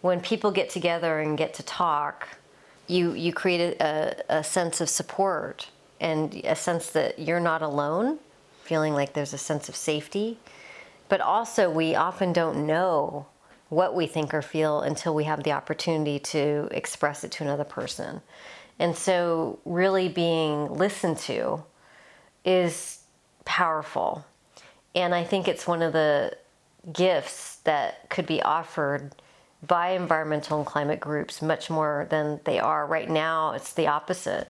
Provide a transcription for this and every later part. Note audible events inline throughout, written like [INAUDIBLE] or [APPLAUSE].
when people get together and get to talk, you, you create a, a sense of support and a sense that you're not alone, feeling like there's a sense of safety. But also, we often don't know what we think or feel until we have the opportunity to express it to another person. And so, really being listened to is powerful. And I think it's one of the gifts that could be offered by environmental and climate groups much more than they are. Right now, it's the opposite.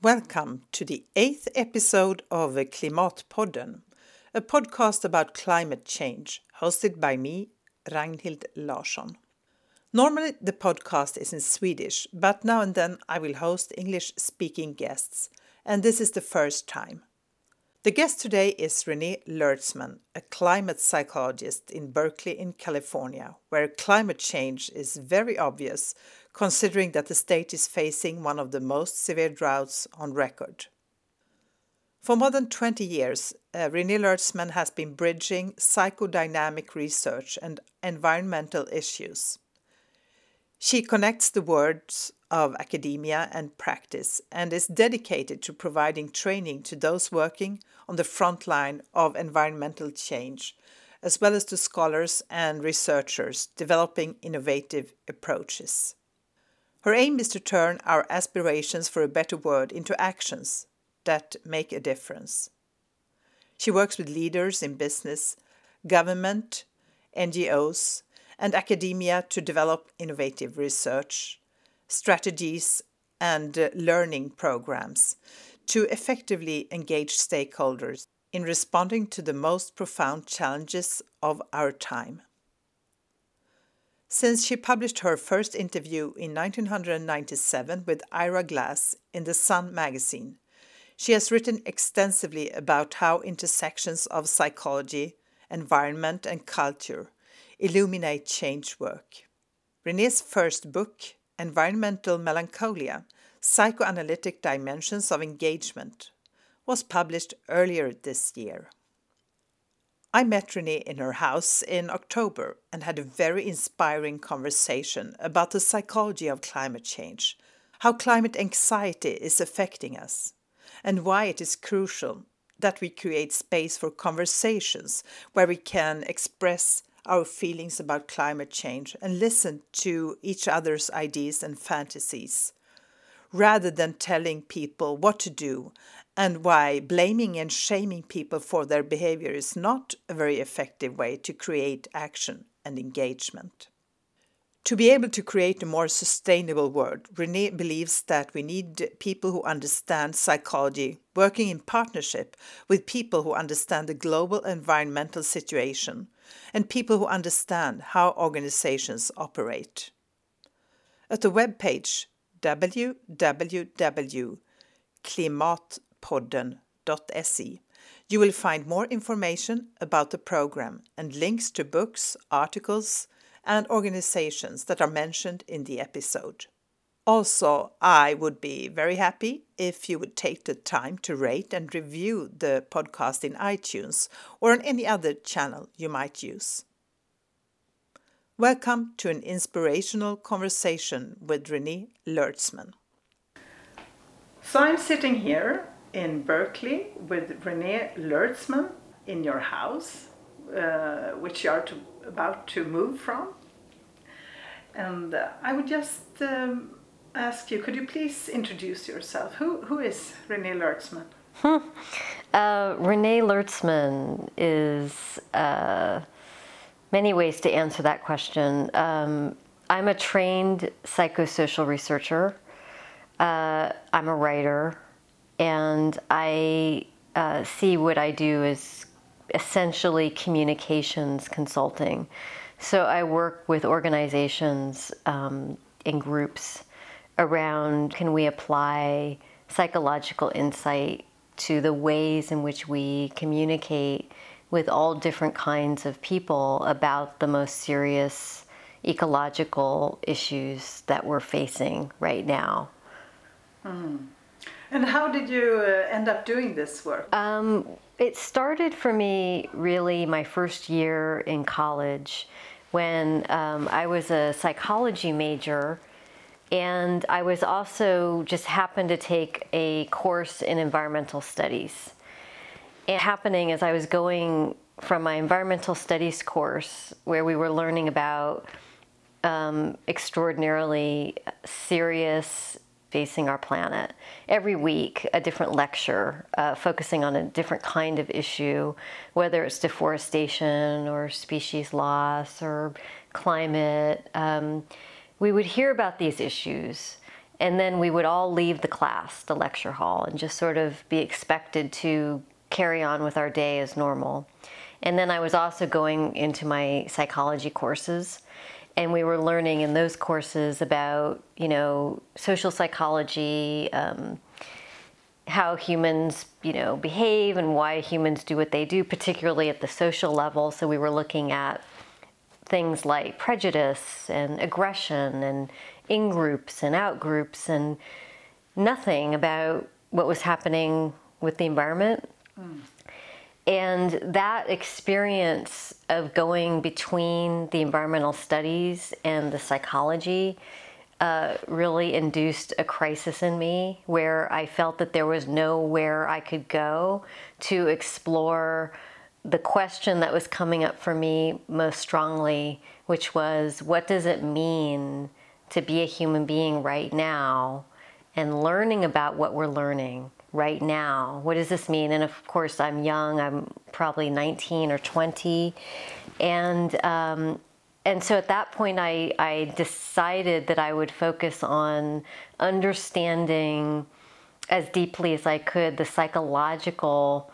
Welcome to the eighth episode of Klimatpodden, a podcast about climate change, hosted by me, Ragnhild Larsson. Normally, the podcast is in Swedish, but now and then I will host English speaking guests, and this is the first time. The guest today is Renee Lertzman, a climate psychologist in Berkeley, in California, where climate change is very obvious considering that the state is facing one of the most severe droughts on record. For more than 20 years, uh, Renee Lertzman has been bridging psychodynamic research and environmental issues. She connects the words of academia and practice and is dedicated to providing training to those working on the front line of environmental change, as well as to scholars and researchers developing innovative approaches. Her aim is to turn our aspirations for a better world into actions that make a difference. She works with leaders in business, government, NGOs, and academia to develop innovative research, strategies, and uh, learning programs to effectively engage stakeholders in responding to the most profound challenges of our time. Since she published her first interview in 1997 with Ira Glass in The Sun magazine, she has written extensively about how intersections of psychology, environment, and culture illuminate change work. Renee's first book, Environmental Melancholia Psychoanalytic Dimensions of Engagement, was published earlier this year. I met Renee in her house in October and had a very inspiring conversation about the psychology of climate change, how climate anxiety is affecting us, and why it is crucial that we create space for conversations where we can express our feelings about climate change and listen to each other's ideas and fantasies, rather than telling people what to do and why blaming and shaming people for their behavior is not a very effective way to create action and engagement. To be able to create a more sustainable world, Renee believes that we need people who understand psychology working in partnership with people who understand the global environmental situation and people who understand how organizations operate. At the webpage www.klimat podden.se. You will find more information about the program and links to books, articles, and organizations that are mentioned in the episode. Also, I would be very happy if you would take the time to rate and review the podcast in iTunes or on any other channel you might use. Welcome to an inspirational conversation with Renee Lertzman. So I'm sitting here in Berkeley with Renee Lertzman in your house, uh, which you are to, about to move from. And uh, I would just um, ask you, could you please introduce yourself? Who, who is Renee Lertzman? Hmm. Uh, Renee Lertzman is uh, many ways to answer that question. Um, I'm a trained psychosocial researcher. Uh, I'm a writer and I uh, see what I do as essentially communications consulting. So I work with organizations um, and groups around can we apply psychological insight to the ways in which we communicate with all different kinds of people about the most serious ecological issues that we're facing right now. And how did you uh, end up doing this work? Um, it started for me really my first year in college when um, I was a psychology major and I was also just happened to take a course in environmental studies. And happening as I was going from my environmental studies course, where we were learning about um, extraordinarily serious facing our planet. Every week, a different lecture uh, focusing on a different kind of issue, whether it's deforestation or species loss or climate. Um, we would hear about these issues, and then we would all leave the class, the lecture hall, and just sort of be expected to carry on with our day as normal. And then I was also going into my psychology courses and we were learning in those courses about you know social psychology um, how humans you know behave and why humans do what they do particularly at the social level. So we were looking at things like prejudice and aggression and in groups and out groups and nothing about what was happening with the environment and that experience of going between the environmental studies and the psychology uh, really induced a crisis in me where I felt that there was nowhere I could go to explore the question that was coming up for me most strongly, which was what does it mean to be a human being right now? And learning about what we're learning right now. What does this mean? And of course, I'm young. I'm probably 19 or 20, and um, and so at that point, I I decided that I would focus on understanding as deeply as I could the psychological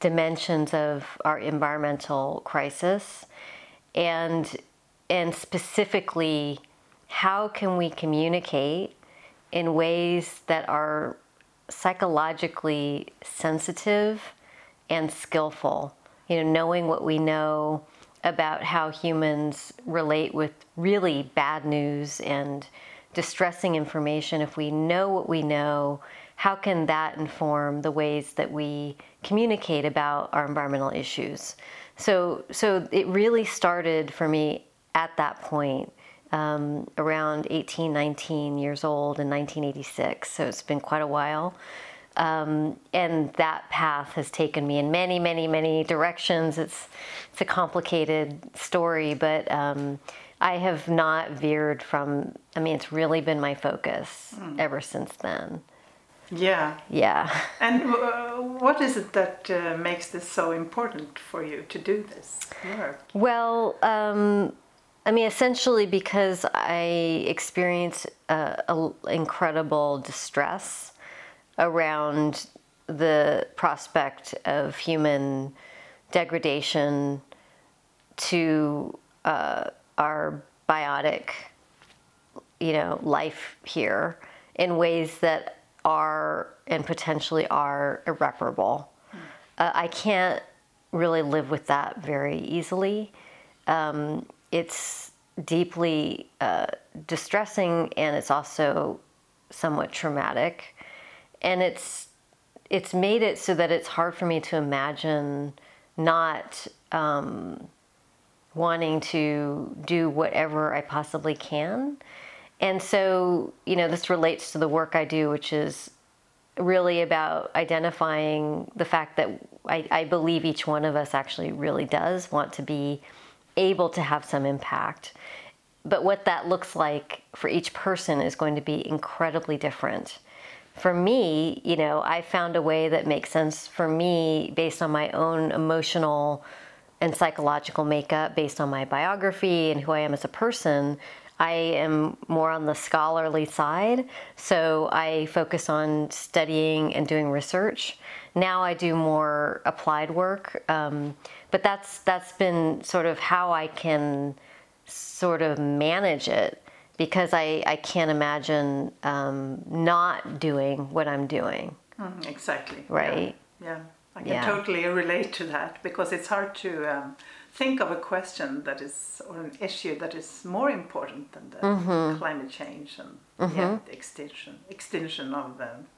dimensions of our environmental crisis, and and specifically, how can we communicate in ways that are psychologically sensitive and skillful. You know, knowing what we know about how humans relate with really bad news and distressing information. If we know what we know, how can that inform the ways that we communicate about our environmental issues? So, so it really started for me at that point um, around 18, 19 years old in 1986. So it's been quite a while. Um, and that path has taken me in many, many, many directions. It's it's a complicated story, but um, I have not veered from. I mean, it's really been my focus ever since then. Yeah. Yeah. And uh, what is it that uh, makes this so important for you to do this work? Well, um, I mean, essentially because I experience uh, a, incredible distress around the prospect of human degradation to uh, our biotic, you know, life here in ways that are and potentially are irreparable. Uh, I can't really live with that very easily. Um, it's deeply uh, distressing and it's also somewhat traumatic and it's it's made it so that it's hard for me to imagine not um, wanting to do whatever I possibly can. And so, you know, this relates to the work I do, which is really about identifying the fact that I, I believe each one of us actually really does want to be able to have some impact. But what that looks like for each person is going to be incredibly different. For me, you know, I found a way that makes sense for me based on my own emotional and psychological makeup, based on my biography and who I am as a person. I am more on the scholarly side, so I focus on studying and doing research. Now I do more applied work, um, but that's that's been sort of how I can sort of manage it because I, I can't imagine um, not doing what I'm doing. Mm, exactly. Right. Yeah. yeah. I can Yeah. totally relate to that because it's hard to um, think of a question that is or an issue that is more important than the Mm-hmm. climate change and yeah, the extinction extinction of um, of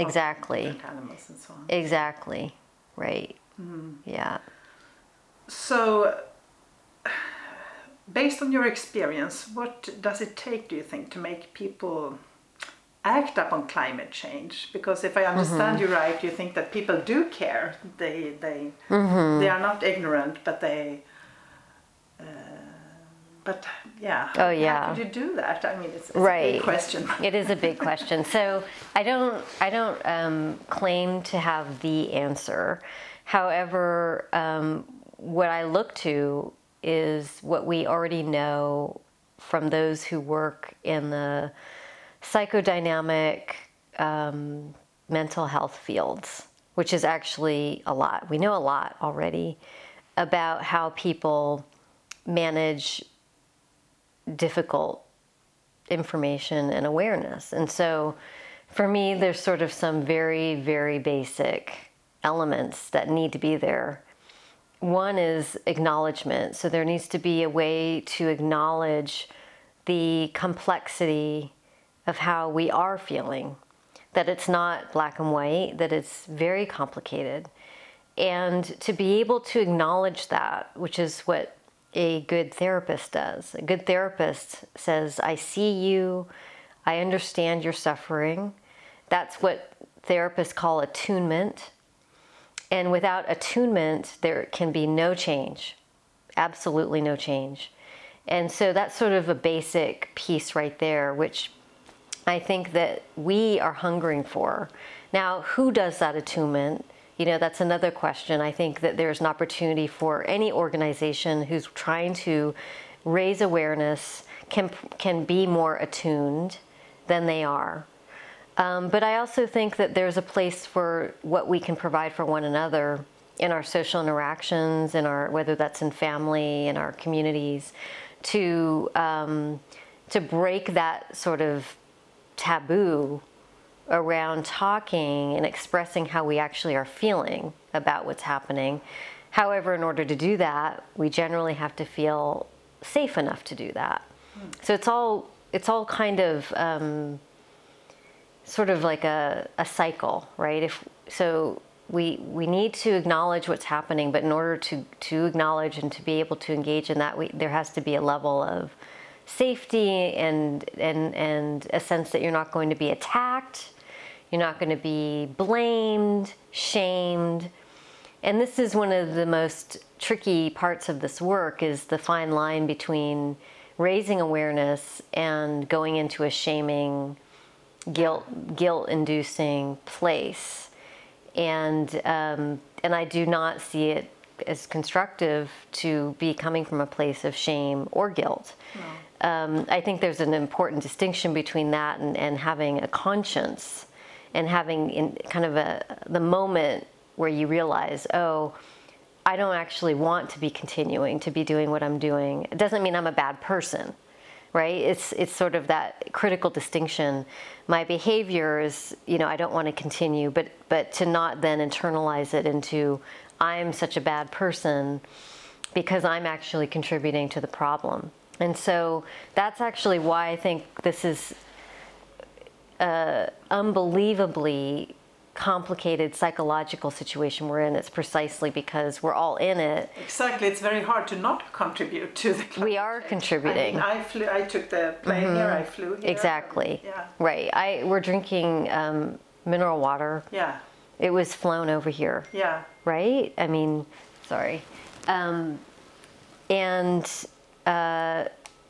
Exactly. animals and so on. Exactly. Right. Mm-hmm. Yeah. So, based on your experience, what does it take, do you think, to make people act up on climate change? Because if I understand you right, you think that people do care. They they they are not ignorant, but they. But yeah. Oh, how yeah. could you do that? I mean, it's, it's a big question. [LAUGHS] It is a big question. So I don't I don't um, claim to have the answer. However, um, what I look to is what we already know from those who work in the psychodynamic um, mental health fields, which is actually a lot. We know a lot already about how people manage difficult information and awareness. And so for me, there's sort of some very, very basic elements that need to be there. One is acknowledgement. So there needs to be a way to acknowledge the complexity of how we are feeling, that it's not black and white, that it's very complicated. And to be able to acknowledge that, which is what a good therapist does. A good therapist says, I see you, I understand your suffering. That's what therapists call attunement. And without attunement, there can be no change, absolutely no change. And so that's sort of a basic piece right there, which I think that we are hungering for. Now, who does that attunement? You know, that's another question. I think that there's an opportunity for any organization who's trying to raise awareness can can be more attuned than they are. Um, but I also think that there's a place for what we can provide for one another in our social interactions, in our whether that's in family, in our communities, to um, to break that sort of taboo around talking and expressing how we actually are feeling about what's happening. However, in order to do that, we generally have to feel safe enough to do that. So it's all it's all kind of um, sort of like a, a cycle, right? If so, we we need to acknowledge what's happening, but in order to to acknowledge and to be able to engage in that, we, there has to be a level of safety and and and a sense that you're not going to be attacked, you're not going to be blamed, shamed. And this is one of the most tricky parts of this work is the fine line between raising awareness and going into a shaming guilt guilt inducing place and um, and I do not see it as constructive to be coming from a place of shame or guilt. Um, I think there's an important distinction between that and, and having a conscience and having in kind of a the moment where you realize, oh, I don't actually want to be continuing to be doing what I'm doing. It doesn't mean I'm a bad person, right? It's it's sort of that critical distinction. My behavior is, you know, I don't want to continue, but but to not then internalize it into I'm such a bad person because I'm actually contributing to the problem. And so that's actually why I think this is a unbelievably complicated psychological situation we're in. It's precisely because we're all in it. Exactly, it's very hard to not contribute to the. climate We are contributing. I, mean, I flew. I took the plane here. I flew here. Exactly. Yeah. Right. I we're drinking um, mineral water. Yeah. It was flown over here. Yeah. right? I mean, sorry. Um, and uh,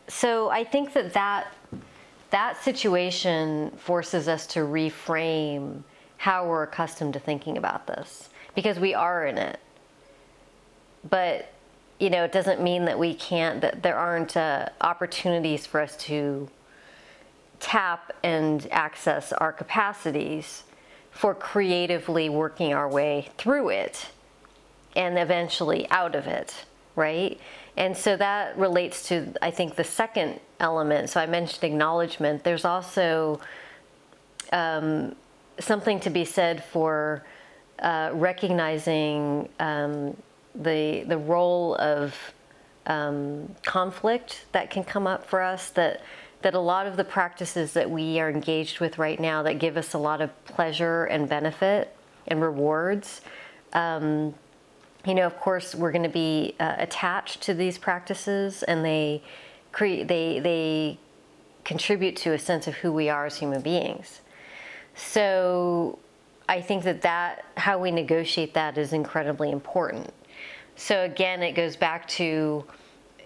so I think that, that that situation forces us to reframe how we're accustomed to thinking about this because we are in it. But you know, it doesn't mean that we can't that there aren't uh, opportunities for us to tap and access our capacities for creatively working our way through it and eventually out of it, right? And so that relates to, I think, the second element. So I mentioned acknowledgement. There's also um, something to be said for uh, recognizing um, the the role of um, conflict that can come up for us that that a lot of the practices that we are engaged with right now that give us a lot of pleasure and benefit and rewards um, you know of course we're going to be uh, attached to these practices and they create they they contribute to a sense of who we are as human beings so i think that that how we negotiate that is incredibly important so again, it goes back to,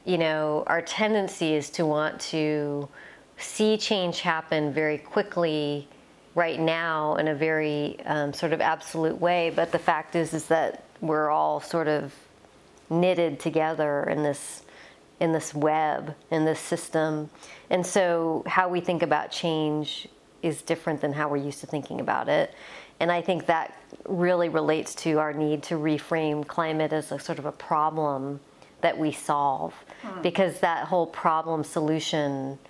you know, our tendency is to want to see change happen very quickly right now in a very um, sort of absolute way. But the fact is, is that we're all sort of knitted together in this in this web in this system and so how we think about change is different than how we're used to thinking about it and I think that really relates to our need to reframe climate as a sort of a problem that we solve. Hmm. Because that whole problem solution,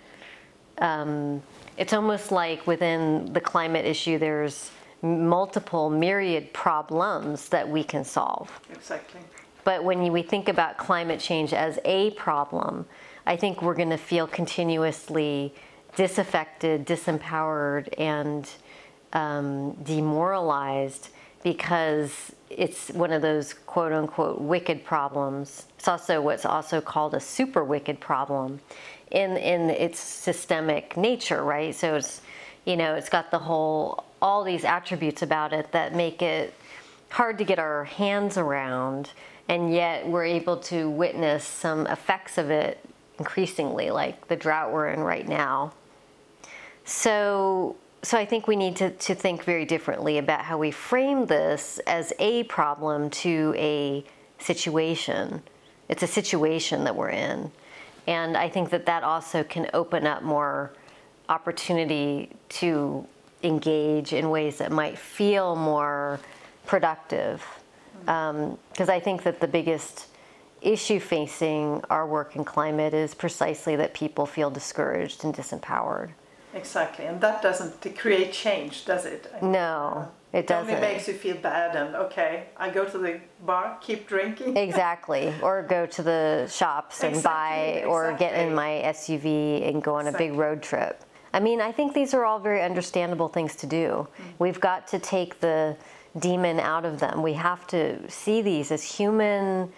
um, it's almost like within the climate issue, there's multiple myriad problems that we can solve. Exactly. But when we think about climate change as a problem, I think we're going to feel continuously disaffected, disempowered, and um, demoralized because it's one of those quote unquote wicked problems. It's also what's also called a super wicked problem in, in its systemic nature, right? So it's, you know, it's got the whole, all these attributes about it that make it hard to get our hands around, and yet we're able to witness some effects of it increasingly, like the drought we're in right now. So so I think we need to, to think very differently about how we frame this as a problem to a situation. It's a situation that we're in. And I think that that also can open up more opportunity to engage in ways that might feel more productive. Because um, I think that the biggest issue facing our work in climate is precisely that people feel discouraged and disempowered. Exactly, and that doesn't create change, does it? No, it doesn't. It only makes you feel bad, and okay, I go to the bar, keep drinking. exactly, or go to the shops and exactly, buy, or get in my SUV and go on exactly. a big road trip. I mean, I think these are all very understandable things to do. Mm-hmm. We've got to take the demon out of them. We have to see these as human.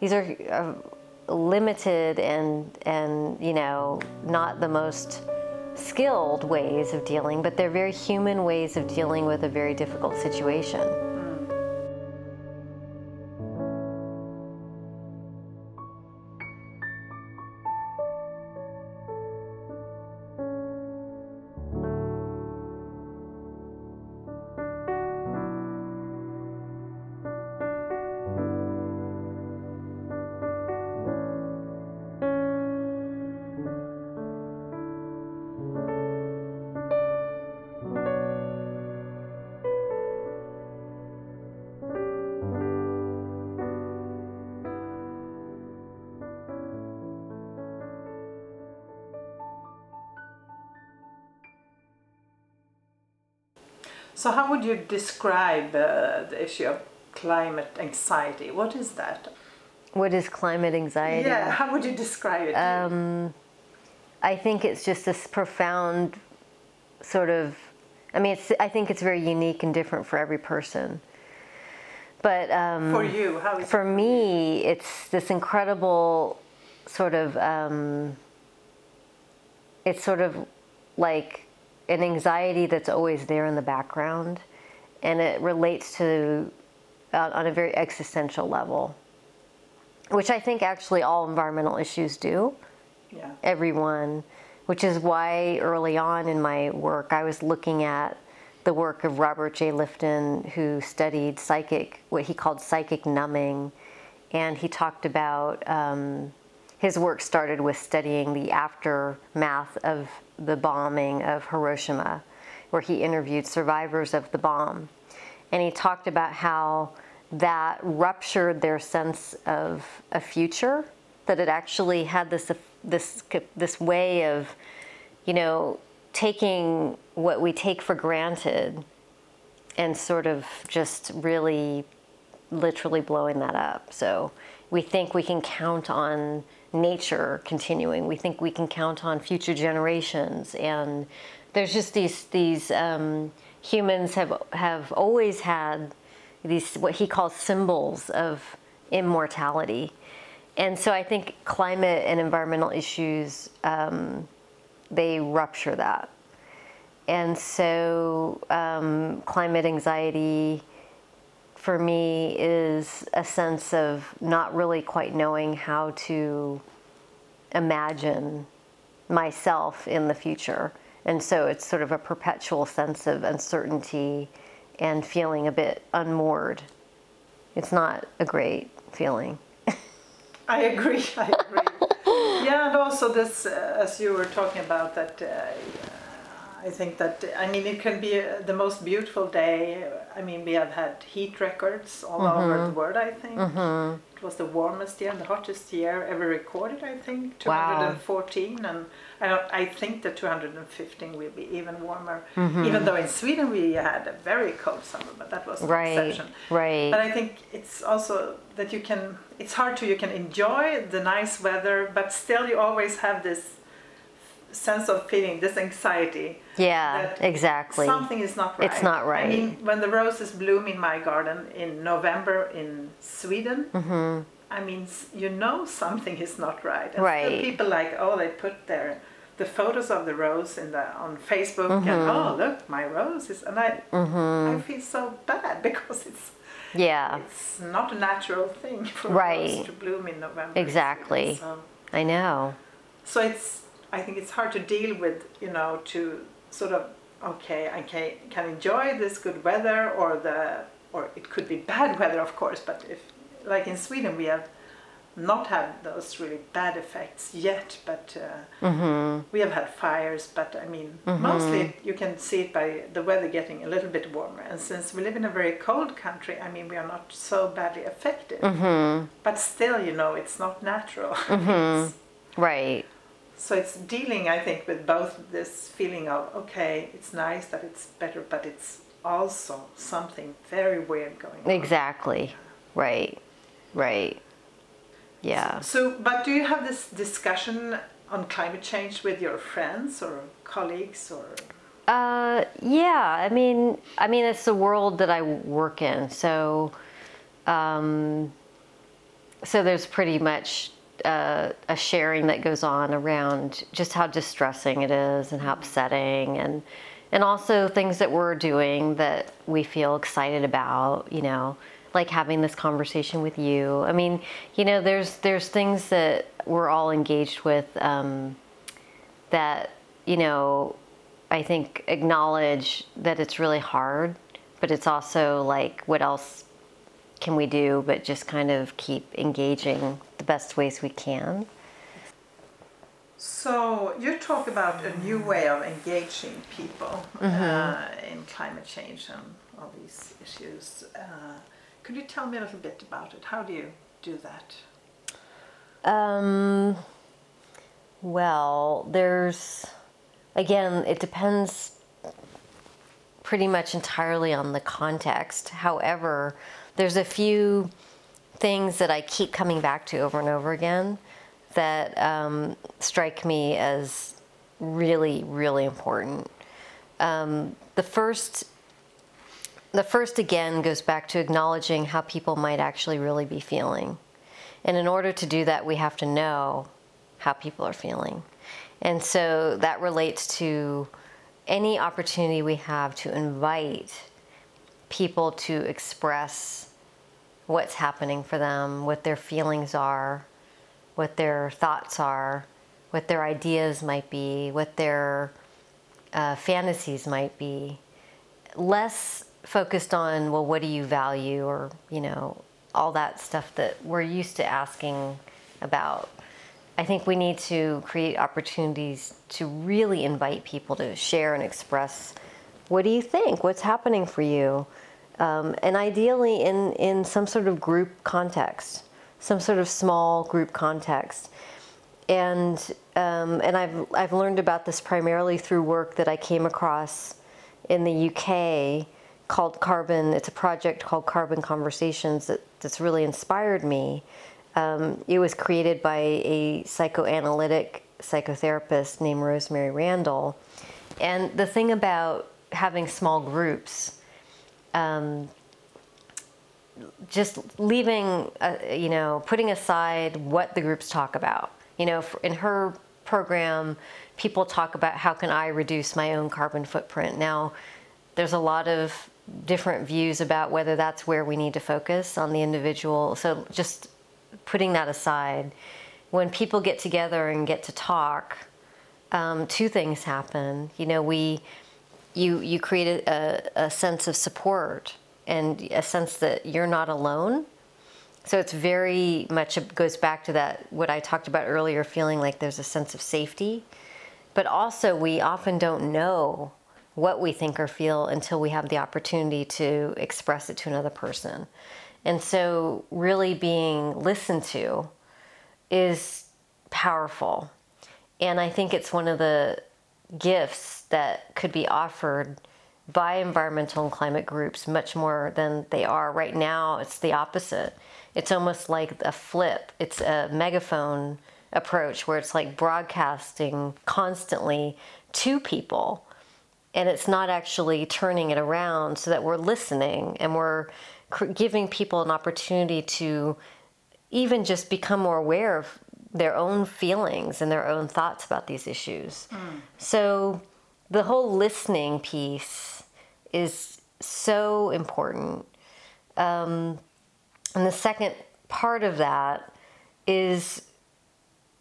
These are uh, limited and and you know not the most skilled ways of dealing, but they're very human ways of dealing with a very difficult situation. So, how would you describe uh, the issue of climate anxiety? What is that? What is climate anxiety? Yeah, how would you describe it? Um, I think it's just this profound sort of. I mean, it's. I think it's very unique and different for every person. But um, for you, how is for it? me, it's this incredible sort of. Um, it's sort of like an anxiety that's always there in the background, and it relates to uh, on a very existential level, which I think actually all environmental issues do. Yeah. Everyone, which is why early on in my work I was looking at the work of Robert J. Lifton, who studied psychic, what he called psychic numbing, and he talked about. Um, his work started with studying the aftermath of the bombing of Hiroshima, where he interviewed survivors of the bomb. And he talked about how that ruptured their sense of a future, that it actually had this, this, this way of, you know, taking what we take for granted and sort of just really literally blowing that up. So we think we can count on nature continuing. We think we can count on future generations, and there's just these these um, humans have have always had these what he calls symbols of immortality, and so I think climate and environmental issues um, they rupture that, and so um, climate anxiety for me is a sense of not really quite knowing how to imagine myself in the future. And so it's sort of a perpetual sense of uncertainty and feeling a bit unmoored. It's not a great feeling. [LAUGHS] I agree. I agree. [LAUGHS] yeah, and also this, uh, as you were talking about, that uh, I think that I mean it can be uh, the most beautiful day. I mean we have had heat records all over the mm-hmm. world. I think mm-hmm. it was the warmest year and the hottest year ever recorded. I think Wow. 214, and I don't, I think the 215 will be even warmer. Mm-hmm. Even though in Sweden we had a very cold summer, but that was the Right, exception. right. But I think it's also that you can. It's hard to you can enjoy the nice weather, but still you always have this sense of feeling this anxiety Yeah, exactly. Something is not right. It's not right. I mean, when the roses bloom in my garden in November in Sweden, I mean, you know something is not right. And Right. people like, oh, they put their the photos of the rose in the on Facebook, and Mm-hmm. oh, look, my rose is, and I I feel so bad [LAUGHS] because it's Yeah, it's not a natural thing [LAUGHS] for Right. rose to bloom in November. Exactly. Sweden, so. I know. So it's I think it's hard to deal with, you know, to sort of okay, I can can enjoy this good weather or the or it could be bad [LAUGHS] weather of course, but if like in Sweden we have not had those really bad effects yet, but uh, mm-hmm. we have had fires. But I mean, mm-hmm. mostly you can see it by the weather getting a little bit warmer. And since we live in a very cold country, I mean, we are not so badly affected. Mm-hmm. But still, you know, it's not natural. [LAUGHS] It's- Right. So it's dealing, I think, with both this feeling of okay, it's nice that it's better, but it's also something very weird going on. Exactly. Right. Right. Yeah. So, but do you have this discussion on climate change with your friends or colleagues or? Uh, yeah. I mean, I mean, it's the world that I work in. So, um, so there's pretty much uh, a sharing that goes on around just how distressing it is and how upsetting and and also things that we're doing that we feel excited about you know like having this conversation with you. I mean you know there's there's things that we're all engaged with um, that you know i think acknowledge that it's really hard but it's also like what else can we do but just kind of keep engaging the best ways we can So you talk about a new way of engaging people uh, in climate change and all these issues. Uh, could you tell me a little bit about it? How do you do that? Um, well, there's, again, it depends pretty much entirely on the context. However, there's a few things that I keep coming back to over and over again that um, strike me as really, really important. Um, the first the first again goes back to acknowledging how people might actually really be feeling. And in order to do that, we have to know how people are feeling. And so that relates to any opportunity we have to invite people to express what's happening for them, what their feelings are, what their thoughts are, what their ideas might be, what their uh, fantasies might be. Less focused on, well, what do you value, or, you know, all that stuff that we're used to asking about. I think we need to create opportunities to really invite people to share and express what do you think? What's happening for you? Um, and ideally in, in some sort of group context, some sort of small group context. And, um, and I've, I've learned about this primarily through work that I came across in the UK called Carbon. It's a project called Carbon Conversations that, that's really inspired me. Um, it was created by a psychoanalytic psychotherapist named Rosemary Randall. And the thing about having small groups, um, just leaving, uh, you know, putting aside what the groups talk about. You know, in her program, people talk about how can I reduce my own carbon footprint. Now, there's a lot of different views about whether that's where we need to focus on the individual. So just putting that aside, when people get together and get to talk, um, two things happen. You know, we you you create a, a sense of support and a sense that you're not alone. So it's very much goes back to that what I talked about earlier, feeling like there's a sense of safety. But also, we often don't know what we think or feel until we have the opportunity to express it to another person. And so, really being listened to is powerful. And I think it's one of the gifts that could be offered by environmental and climate groups much more than they are right now. It's the opposite. It's almost like a flip, it's a megaphone approach where it's like broadcasting constantly to people and it's not actually turning it around so that we're listening and we're giving people an opportunity to even just become more aware of their own feelings and their own thoughts about these issues. Mm. So the whole listening piece is so important. Um, and the second part of that is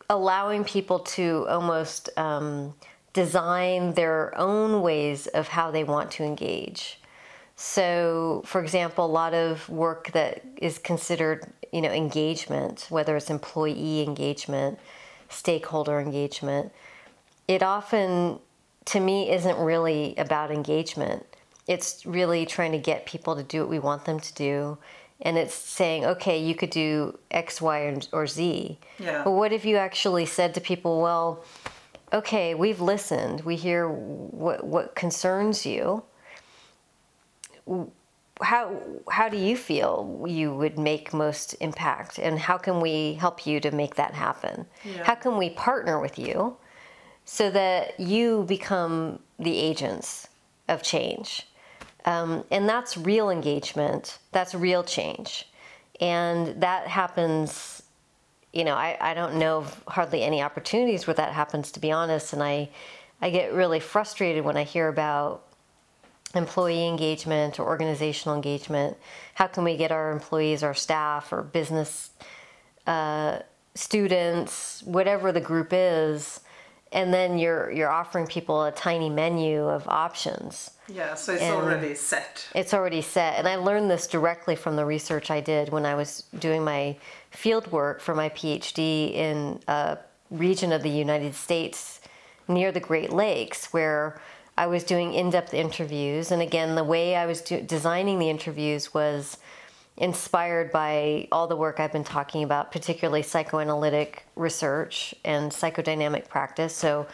allowing people to almost um, design their own ways of how they want to engage. So, for example, a lot of work that is considered, you know, engagement, whether it's employee engagement, stakeholder engagement, it often, to me, isn't really about engagement. It's really trying to get people to do what we want them to do. And it's saying, okay, you could do X, Y, or Z. Yeah. But what if you actually said to people, well, okay, we've listened, we hear what, what concerns you how how do you feel you would make most impact? And how can we help you to make that happen? Yeah. how can we partner with you so that you become the agents of change? Um, and that's real engagement. That's real change. And that happens you know I, I don't know of hardly any opportunities where that happens to be honest. And i i get really frustrated when i hear about employee engagement or organizational engagement. How can we get our employees, our staff, or business uh, students, whatever the group is, and then you're you're offering people a tiny menu of options. Yeah, so it's and already set. It's already set, and I learned this directly from the research I did when I was doing my field work for my PhD in a region of the United States near the Great Lakes, where I was doing in depth interviews. And again, the way I was do- designing the interviews was inspired by all the work I've been talking about, particularly psychoanalytic research and psychodynamic practice. So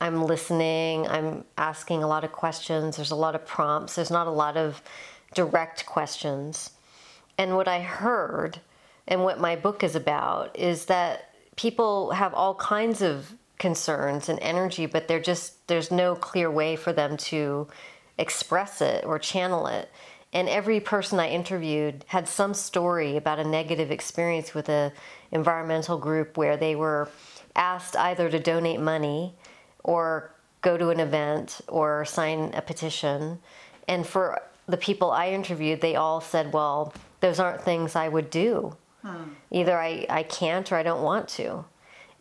I'm listening, I'm asking a lot of questions, there's a lot of prompts, there's not a lot of direct questions. And what I heard and what my book is about is that people have all kinds of concerns and energy, but they're just there's no clear way for them to express it or channel it. And every person I interviewed had some story about a negative experience with a environmental group where they were asked either to donate money or go to an event or sign a petition. And for the people I interviewed, they all said, well, those aren't things I would do. Hmm. Either I, I can't or I don't want to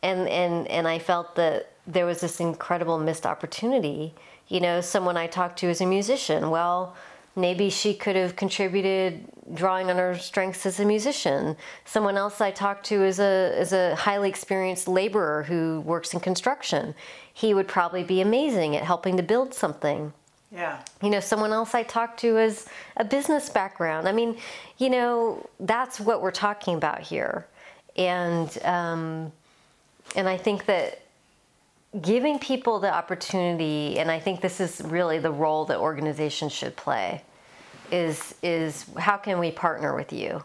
and and and I felt that there was this incredible missed opportunity. You know, someone I talked to is a musician. Well, maybe she could have contributed drawing on her strengths as a musician. Someone else I talked to is a is a highly experienced laborer who works in construction. He would probably be amazing at helping to build something. Yeah. You know, someone else I talked to is a business background. I mean, you know, that's what we're talking about here. And um, and I think that giving people the opportunity, and I think this is really the role that organizations should play. is is how can we partner with you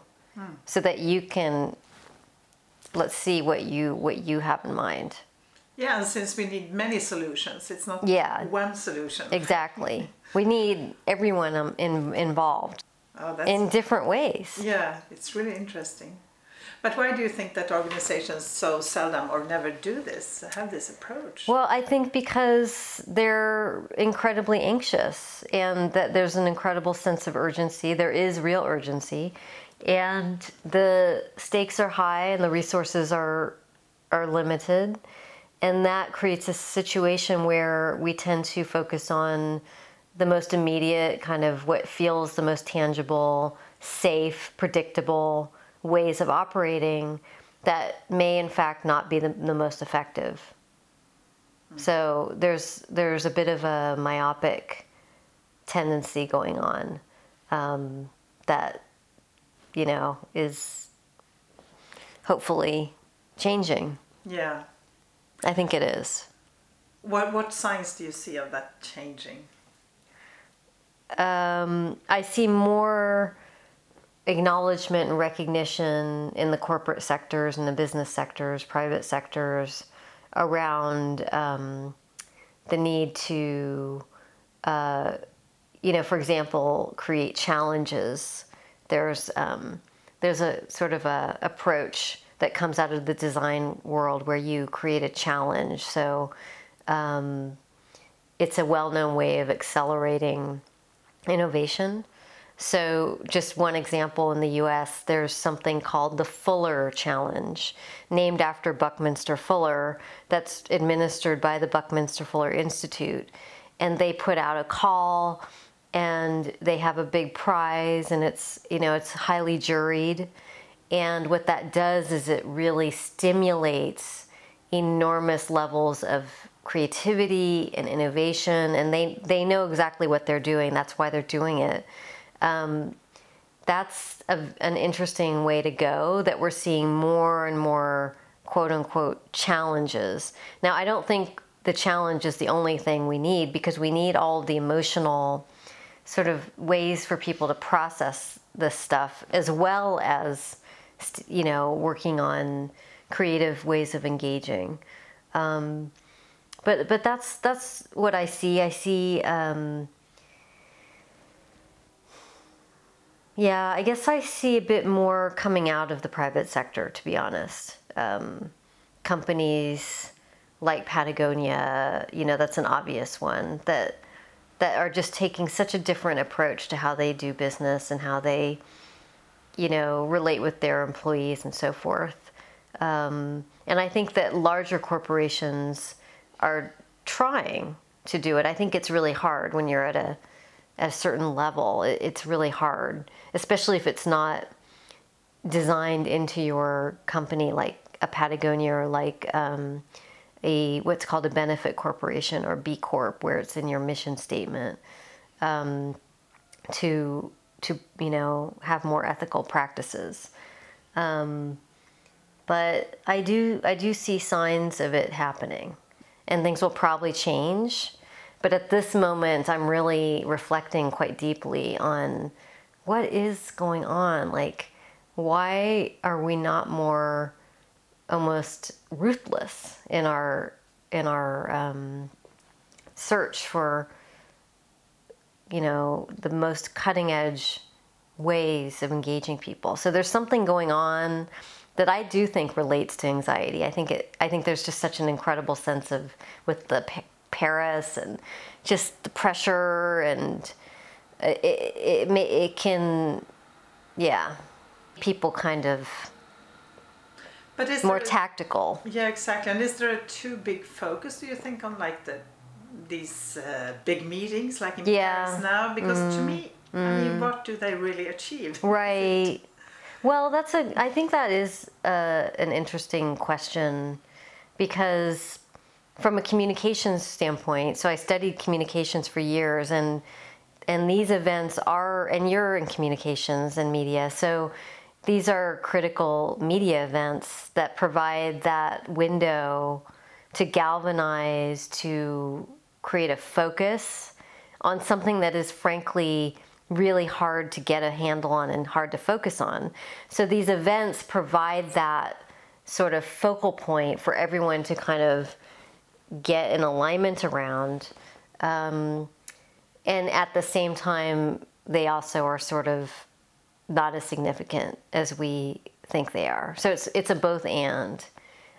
so that you can let's see what you what you have in mind. Yeah, and since we need many solutions, it's not Yeah. one solution. Exactly. [LAUGHS] we need everyone um, in, involved Oh, that's, in different ways. yeah, it's really interesting. But why do you think that organizations so seldom or never do this, have this approach? Well, I think because they're incredibly anxious and that there's an incredible sense of urgency. There is real urgency. And the stakes are high and the resources are are limited. And that creates a situation where we tend to focus on the most immediate kind of what feels the most tangible, safe, predictable ways of operating that may in fact not be the, the most effective. So there's there's a bit of a myopic tendency going on um, that you know is hopefully changing. yeah. I think it is. What, what signs do you see of that changing? Um, I see more acknowledgement and recognition in the corporate sectors and the business sectors, private sectors, around um, the need to, uh, you know, for example, create challenges. There's um, there's a sort of a approach that comes out of the design world where you create a challenge. So um, it's a well-known way of accelerating innovation. So, just one example in the US, there's something called the Fuller Challenge, named after Buckminster Fuller, that's administered by the Buckminster Fuller Institute. And they put out a call and they have a big prize and it's, you know, it's highly juried. And what that does is it really stimulates enormous levels of creativity and innovation and they, they know exactly what they're doing that's why they're doing it um, that's a, an interesting way to go that we're seeing more and more quote unquote challenges now i don't think the challenge is the only thing we need because we need all the emotional sort of ways for people to process this stuff as well as you know working on creative ways of engaging um, but but that's that's what I see. I see. Um, yeah, I guess I see a bit more coming out of the private sector. To be honest, um, companies like Patagonia, you know, that's an obvious one that that are just taking such a different approach to how they do business and how they, you know, relate with their employees and so forth. Um, and I think that larger corporations are trying to do it. I think it's really hard when you're at a, at a certain level. It, it's really hard, especially if it's not designed into your company like a Patagonia or like um, a what's called a benefit corporation or B Corp, where it's in your mission statement um, to to you know have more ethical practices. Um, but I do I do see signs of it happening, and things will probably change. But at this moment, I'm really reflecting quite deeply on what is going on. Like, why are we not more almost ruthless in our in our um, search for you know the most cutting edge ways of engaging people. So there's something going on that I do think relates to anxiety. I think it. I think there's just such an incredible sense of with the Paris and just the pressure and it it, it, it can yeah people kind of But is more there, tactical. yeah, exactly. And is there a too big focus? Do you think on like the these uh, big meetings, like in Yeah. Paris now? Because to me, I mean, what do they really achieve? [LAUGHS] Right. Well, that's a. I think that is uh, an interesting question because, from a communications standpoint, so I studied communications for years, and and these events are, and you're in communications and media, so these are critical media events that provide that window to galvanize, to create a focus on something that is frankly really hard to get a handle on and hard to focus on. So these events provide that sort of focal point for everyone to kind of get an alignment around. Um, and at the same time, they also are sort of not as significant as we think they are. So it's it's a both and.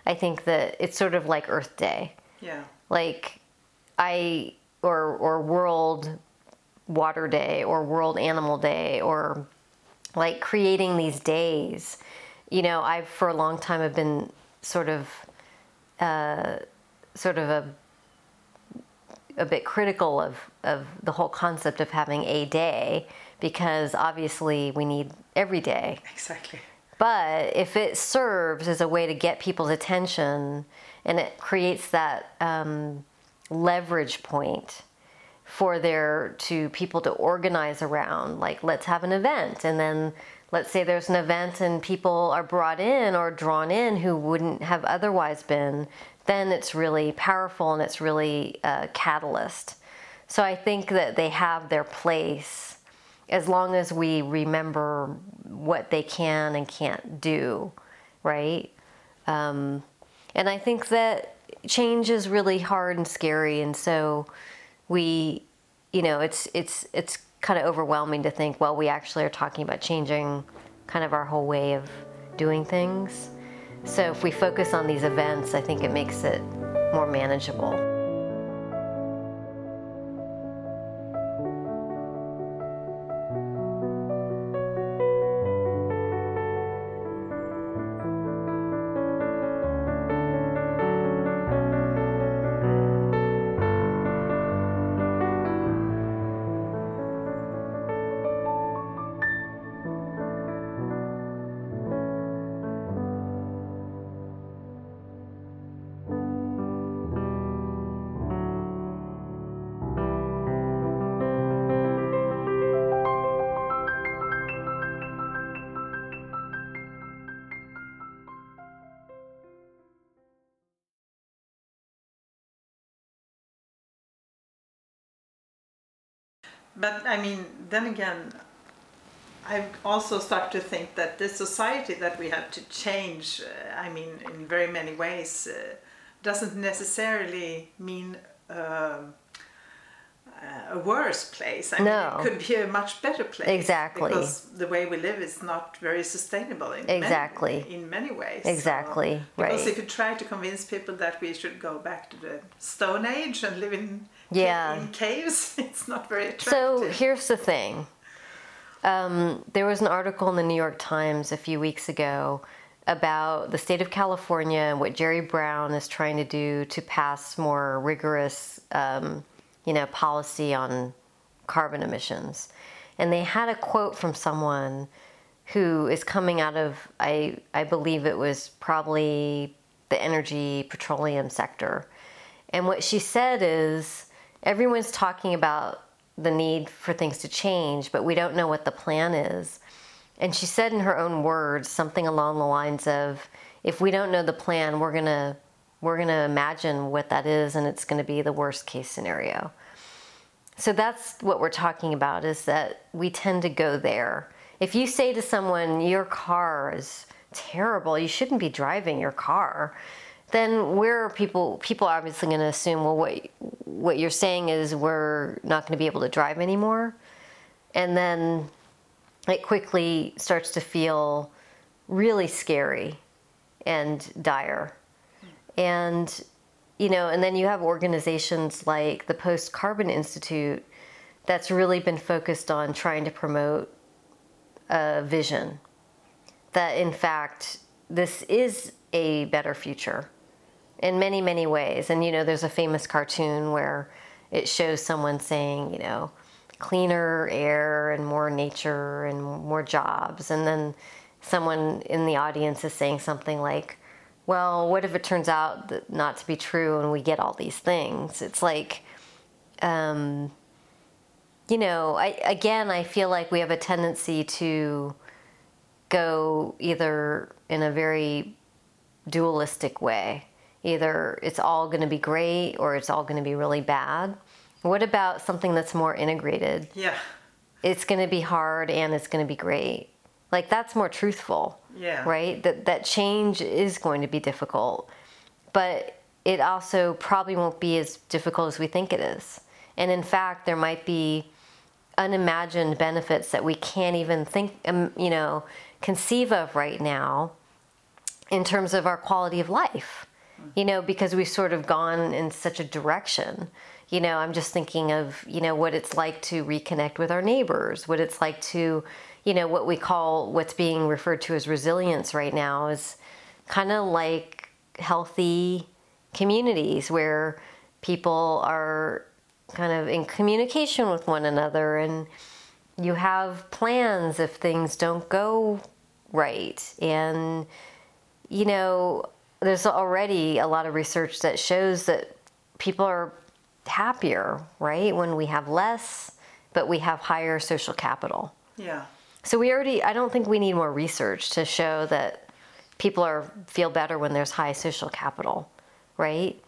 I think that it's sort of like Earth Day. Yeah. Like I or or World Water Day or World Animal Day or like creating these days. You know, I've for a long time have been sort of uh, sort of a a bit critical of, of the whole concept of having a day because obviously we need every day. Exactly. But if it serves as a way to get people's attention and it creates that um, leverage point for there to people to organize around, like let's have an event, and then let's say there's an event and people are brought in or drawn in who wouldn't have otherwise been, then it's really powerful and it's really a catalyst. So I think that they have their place as long as we remember what they can and can't do, right? Um, and I think that change is really hard and scary, and so we, you know, it's it's it's kind of overwhelming to think, well, we actually are talking about changing kind of our whole way of doing things. So if we focus on these events, I think it makes it more manageable. But I mean, then again, I've also start to think that the society that we have to change, uh, I mean, in very many ways, uh, doesn't necessarily mean uh, a worse place. I no. mean, it could be a much better place. Exactly. Because the way we live is not very sustainable in exactly many, in many ways. Exactly. So, because right. if you try to convince people that we should go back to the Stone Age and live in yeah. in caves, [LAUGHS] it's not very attractive. So here's the thing. Um, there was an article in the New York Times a few weeks ago about the state of California and what Jerry Brown is trying to do to pass more rigorous, um, you know, policy on carbon emissions. And they had a quote from someone who is coming out of, I, I believe it was probably the energy petroleum sector. And what she said is, everyone's talking about the need for things to change, but we don't know what the plan is. And she said in her own words something along the lines of, if we don't know the plan, we're going to we're going to imagine what that is and it's going to be the worst case scenario. So that's what we're talking about is that we tend to go there. If you say to someone your car is terrible, you shouldn't be driving your car then where are people people are obviously going to assume well what what you're saying is we're not going to be able to drive anymore. And then it quickly starts to feel really scary and dire. And you know and then you have organizations like the post carbon institute that's really been focused on trying to promote a vision that in fact this is a better future in many, many ways. And, you know, there's a famous cartoon where it shows someone saying, you know, cleaner air and more nature and more jobs. And then someone in the audience is saying something like, well, what if it turns out that not to be true and we get all these things? It's like, um, you know, I, again, I feel like we have a tendency to go either in a very dualistic way either it's all going to be great or it's all going to be really bad. What about something that's more integrated? Yeah. it's going to be hard and it's going to be great. Like that's more truthful. Yeah. Right? That that change is going to be difficult. But it also probably won't be as difficult as we think it is. And in fact, there might be unimagined benefits that we can't even think um, you know, conceive of right now in terms of our quality of life. You know, because we've sort of gone in such a direction. You know i'm just thinking of you know what it's like to reconnect with our neighbors what it's like to you know what we call what's being referred to as resilience right now is kind of like healthy communities where people are kind of in communication with one another and you have plans if things don't go right. And you know there's already a lot of research that shows that people are happier, right? When we have less, but we have higher social capital. Yeah. So we already I don't think we need more research to show that people are feel better when there's high social capital, right?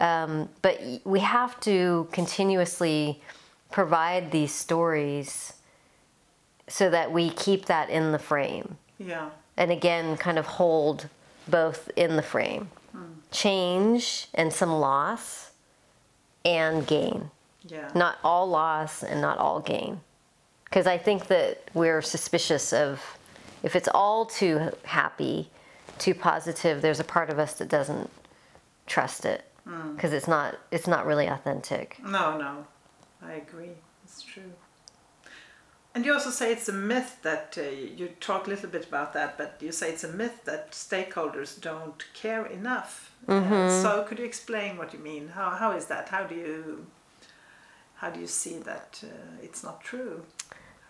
Um, but we have to continuously provide these stories so that we keep that in the frame. Yeah. And again, kind of hold both in the frame. Change and some loss and gain. Yeah. Not all loss and not all gain. Because I think that we're suspicious of if it's all too happy, too positive, there's a part of us that doesn't trust it mm. because it's not it's not really authentic. No, no. I agree. It's true. And you also say it's a myth that uh, you talk a little bit about that, but you say it's a myth that stakeholders don't care enough. Uh, so could you explain what you mean? How how is that? How do you how do you see that uh, it's not true?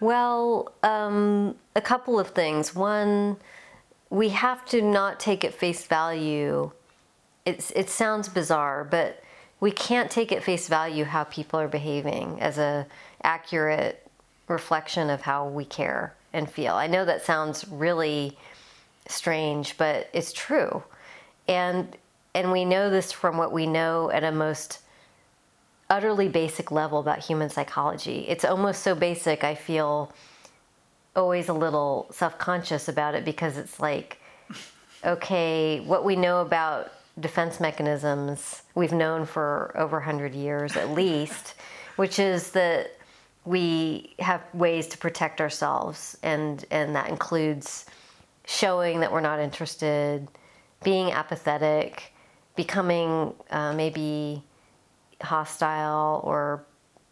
Well, um, a couple of things. One, we have to not take at face value. It's, it sounds bizarre, but we can't take at face value how people are behaving as a accurate reflection of how we care and feel. I know that sounds really strange, but it's true. And and we know this from what we know at a most utterly basic level about human psychology. It's almost so basic, I feel always a little self conscious about it because it's like, okay, what we know about defense mechanisms, we've known for over 100 years at least, which is that we have ways to protect ourselves, and, and that includes showing that we're not interested, being apathetic, becoming uh, maybe hostile or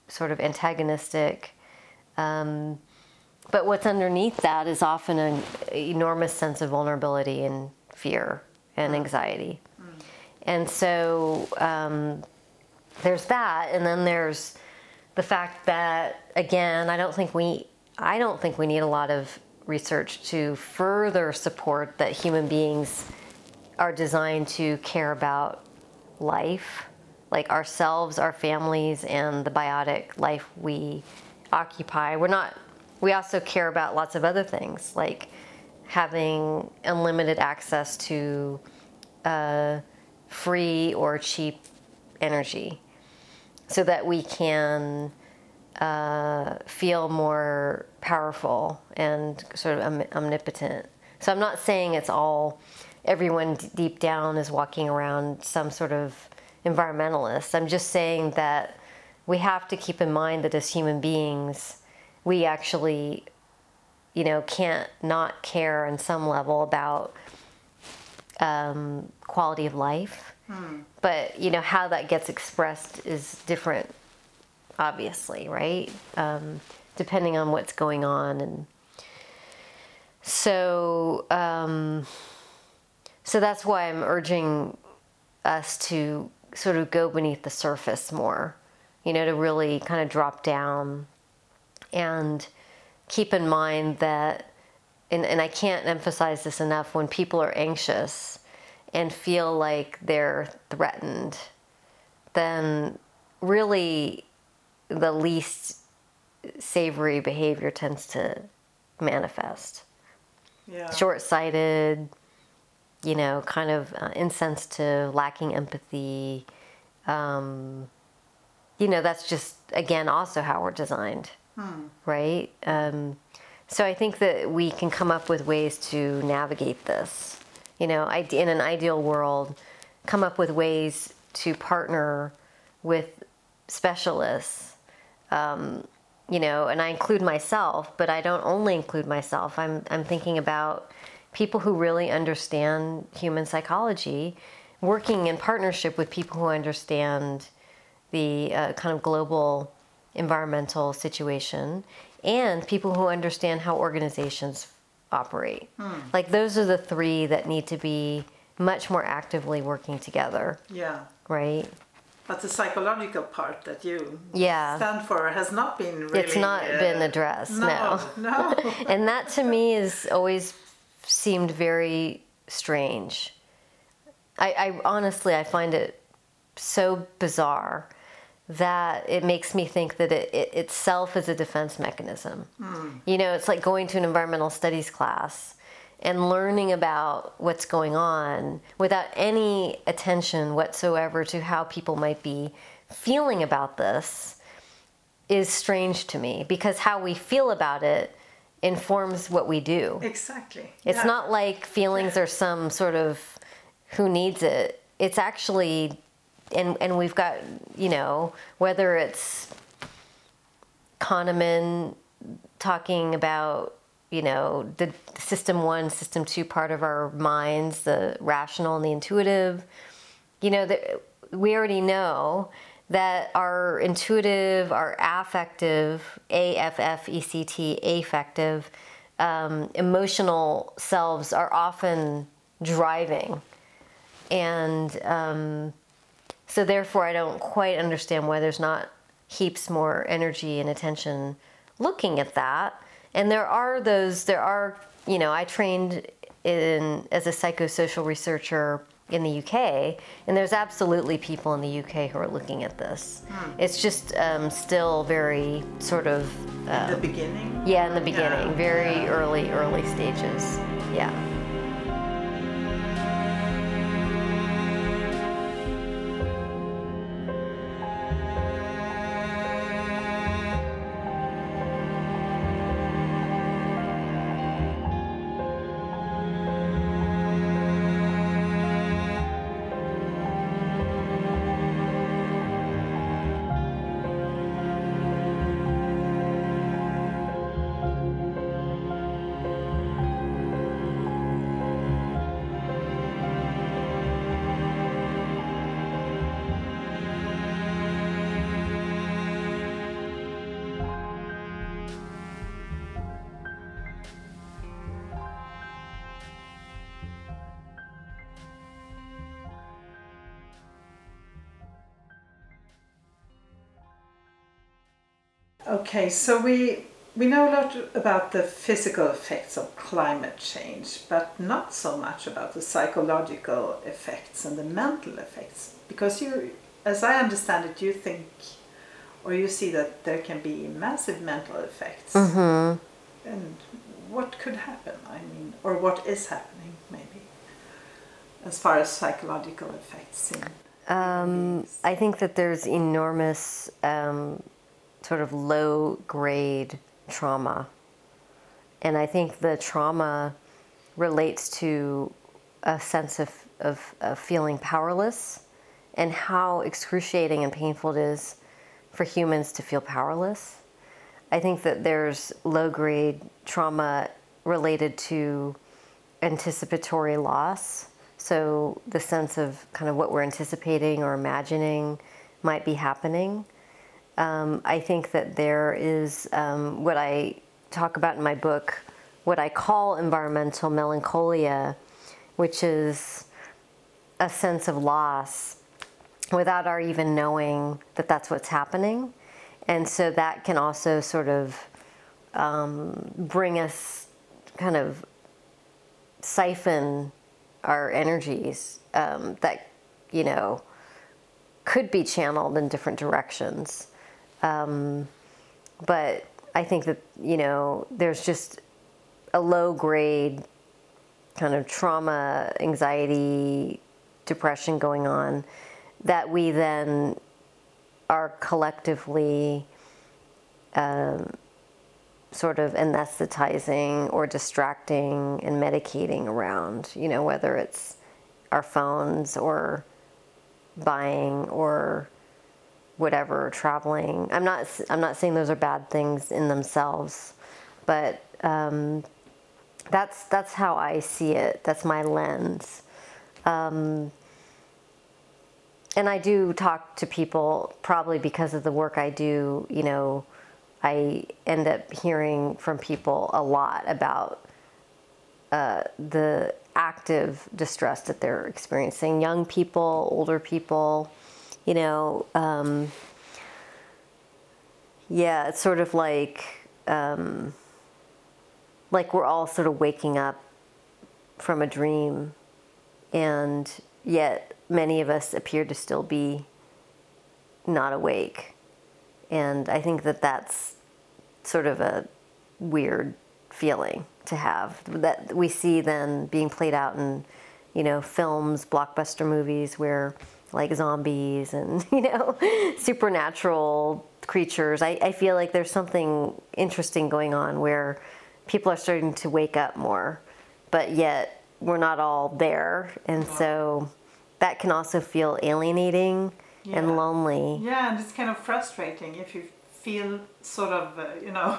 sort of antagonistic. Um, but what's underneath that is often an enormous sense of vulnerability and fear and anxiety. And so um, there's that, and then there's the fact that again, I don't think we, I don't think we need a lot of research to further support that human beings are designed to care about life, like ourselves, our families, and the biotic life we occupy. We're not, we also care about lots of other things, like having unlimited access to uh, free or cheap energy so that we can uh, feel more powerful and sort of om- omnipotent. So I'm not saying it's all everyone d- deep down is walking around some sort of environmentalist. I'm just saying that we have to keep in mind that as human beings, we actually, you know, can't not care on some level about um, quality of life. But you know how that gets expressed is different, obviously, right? Um, depending on what's going on, and so um, so that's why I'm urging us to sort of go beneath the surface more, you know, to really kind of drop down and keep in mind that, and, and I can't emphasize this enough, when people are anxious and feel like they're threatened, then really the least savory behavior tends to manifest. Yeah. Short sighted, you know, kind of uh, insensitive, lacking empathy. Um, you know, that's just, again, also how we're designed. right? Um, so I think that we can come up with ways to navigate this. You know, in an ideal world, come up with ways to partner with specialists. Um, you know, and I include myself, but I don't only include myself. I'm I'm thinking about people who really understand human psychology, working in partnership with people who understand the uh, kind of global environmental situation and people who understand how organizations operate. Like those are the three that need to be much more actively working together, Yeah. right? But the psychological part that you Yeah. stand for has not been really. It's not uh, been addressed, no. No. [LAUGHS] And that to me is always seemed very strange. I, I honestly I find it so bizarre that it makes me think that it, it itself is a defense mechanism. Hmm. You know, it's like going to an environmental studies class and learning about what's going on without any attention whatsoever to how people might be feeling about this is strange to me because how we feel about it informs what we do. exactly. It's Yeah. not like feelings are some sort of who needs it. It's actually, and and we've got you know whether it's Kahneman talking about you know the system one, system two part of our minds, the rational and the intuitive. You know that we already know that our intuitive, our affective, A F F E C T, affective, um, emotional selves are often driving. And um, so, therefore, I don't quite understand why there's not heaps more energy and attention looking at that. And there are those, there are, you know, I trained in as a psychosocial researcher in the UK, and there's absolutely people in the UK who are looking at this. It's just um, still very sort of, uh, the beginning. yeah, in the beginning, Yeah. very Yeah. early, early stages. Yeah. Okay, so we we know a lot about the physical effects of climate change, but not so much about the psychological effects and the mental effects. Because you, as I understand it, you think or you see that there can be massive mental effects. And what could happen? I mean, or what is happening, maybe, as far as psychological effects in Um, I think that there's enormous um, sort of low grade trauma. And I think the trauma relates to a sense of, of, of feeling powerless and how excruciating and painful it is for humans to feel powerless. I think that there's low grade trauma related to anticipatory loss. So the sense of kind of what we're anticipating or imagining might be happening. Um, I think that there is um, what I talk about in my book, what I call environmental melancholia, which is a sense of loss without our even knowing that that's what's happening. And so that can also sort of um, bring us kind of siphon our energies um, that, you know, could be channeled in different directions. Um, but I think that, you know, there's just a low grade kind of trauma, anxiety, depression going on that we then are collectively um, sort of anesthetizing or distracting and medicating around, you know, whether it's our phones or buying or whatever traveling. I'm not i'm not saying those are bad things in themselves but um, that's that's how i see it. That's my lens. Um, and i do talk to people probably because of the work i do you know. I end up hearing from people a lot about uh, the active distress that they're experiencing. Young people older people you know um, yeah it's sort of like um, like we're all sort of waking up from a dream and yet many of us appear to still be not awake. And i think that that's sort of a weird feeling to have that we see then being played out in you know films blockbuster movies where like zombies and [LAUGHS] you know supernatural creatures I, I feel like there's something interesting going on where people are starting to wake up more but yet we're not all there and so that can also feel alienating Yeah. and lonely Yeah, and it's kind of frustrating if you feel sort of, uh, you know,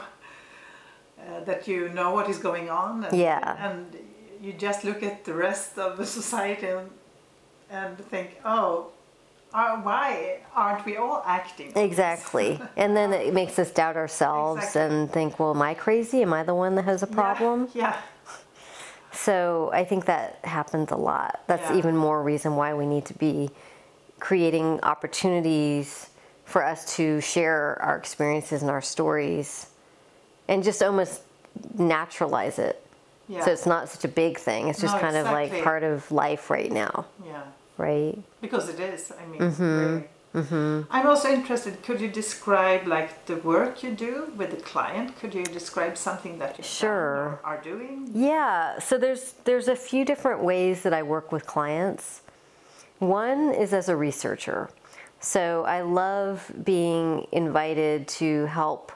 [LAUGHS] uh, that you know what is going on. And, Yeah. And you just look at the rest of the [LAUGHS] society and, and think, oh, uh, why aren't we all acting? Exactly. [LAUGHS] And then it makes us doubt ourselves Exactly. and think, well, am I crazy? Am I the one that has a Yeah, problem? [LAUGHS] Yeah. So I think that happens a lot. That's Yeah. even more reason why we need to be creating opportunities for us to share our experiences and our stories and just almost naturalize it. Yeah. So it's not such a big thing. It's just No, kind of like part of life right now, yeah. right? Because it is. I mean, Mm-hmm. really. I'm also interested. Could you describe like the work you do with the client? Could you describe something that you Sure. are doing? Yeah, so there's there's a few different ways that I work with clients. One is as a researcher. So I love being invited to help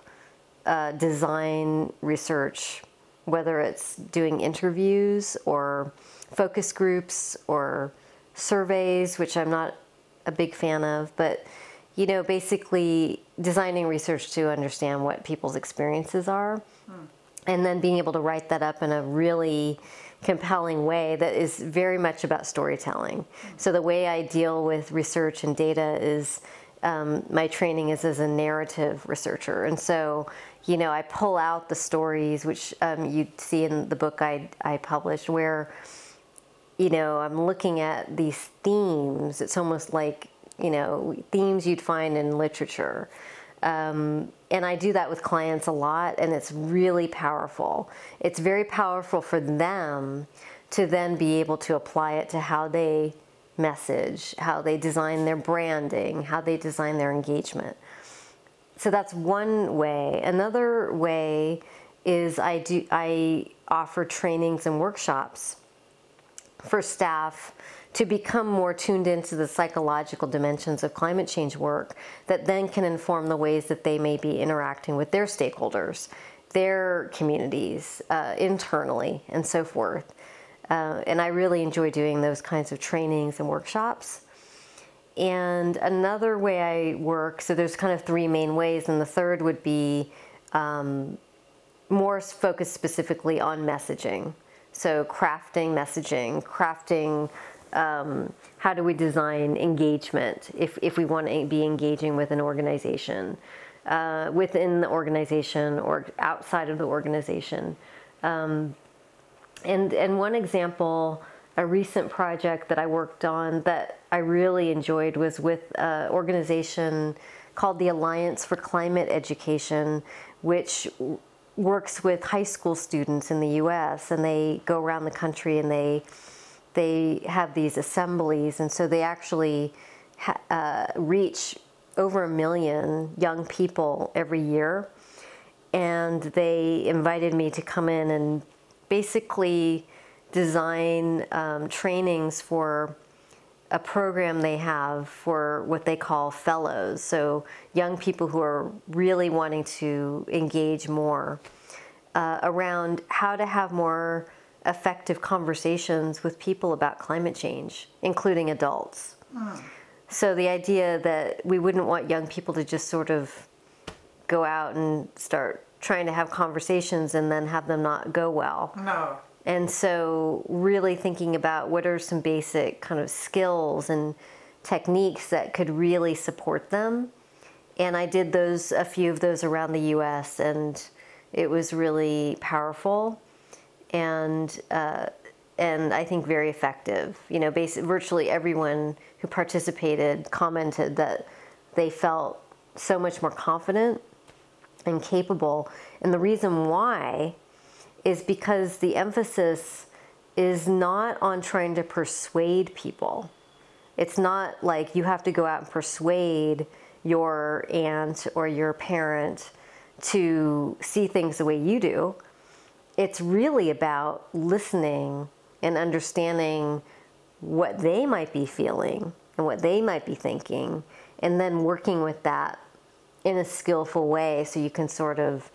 uh, design research, whether it's doing interviews or focus groups or surveys, which I'm not a big fan of, but you know, basically designing research to understand what people's experiences are and then being able to write that up in a really compelling way that is very much about storytelling. So the way I deal with research and data is um, my training is as a narrative researcher, and so you know I pull out the stories which um, you see in the book I I published where you know, I'm looking at these themes. It's almost like, you know, themes you'd find in literature. Um, and I do that with clients a lot, and it's really powerful. It's very powerful for them to then be able to apply it to how they message, how they design their branding, how they design their engagement. So that's one way. Another way is I do I offer trainings and workshops for staff to become more tuned into the psychological dimensions of climate change work that then can inform the ways that they may be interacting with their stakeholders, their communities, uh, internally, and so forth. Uh, and I really enjoy doing those kinds of trainings and workshops. And another way I work, so there's kind of three main ways, and the third would be um, more focused specifically on messaging. So, crafting messaging, crafting um, how do we design engagement if, if we want to be engaging with an organization, uh, within the organization or outside of the organization. Um, and, and one example, a recent project that I worked on that I really enjoyed was with an organization called the Alliance for Climate Education, which works with high school students in the US and they go around the country and they they have these assemblies and so they actually ha- uh, reach over a million young people every year. And they invited me to come in and basically design um, trainings for a program they have for what they call fellows. So, young people who are really wanting to engage more. uh, around how to have more effective conversations with people about climate change, including adults. So the idea that we wouldn't want young people to just sort of go out and start trying to have conversations and then have them not go well. No. And so, really thinking about what are some basic kind of skills and techniques that could really support them. And I did those, a few of those around the US, and it was really powerful and, uh, and I think very effective. You know, basically, virtually everyone who participated commented that they felt so much more confident and capable. And the reason why is because the emphasis is not on trying to persuade people. It's not like you have to go out and persuade your aunt or your parent to see things the way you do. It's really about listening and understanding what they might be feeling and what they might be thinking, and then working with that in a skillful way so you can sort of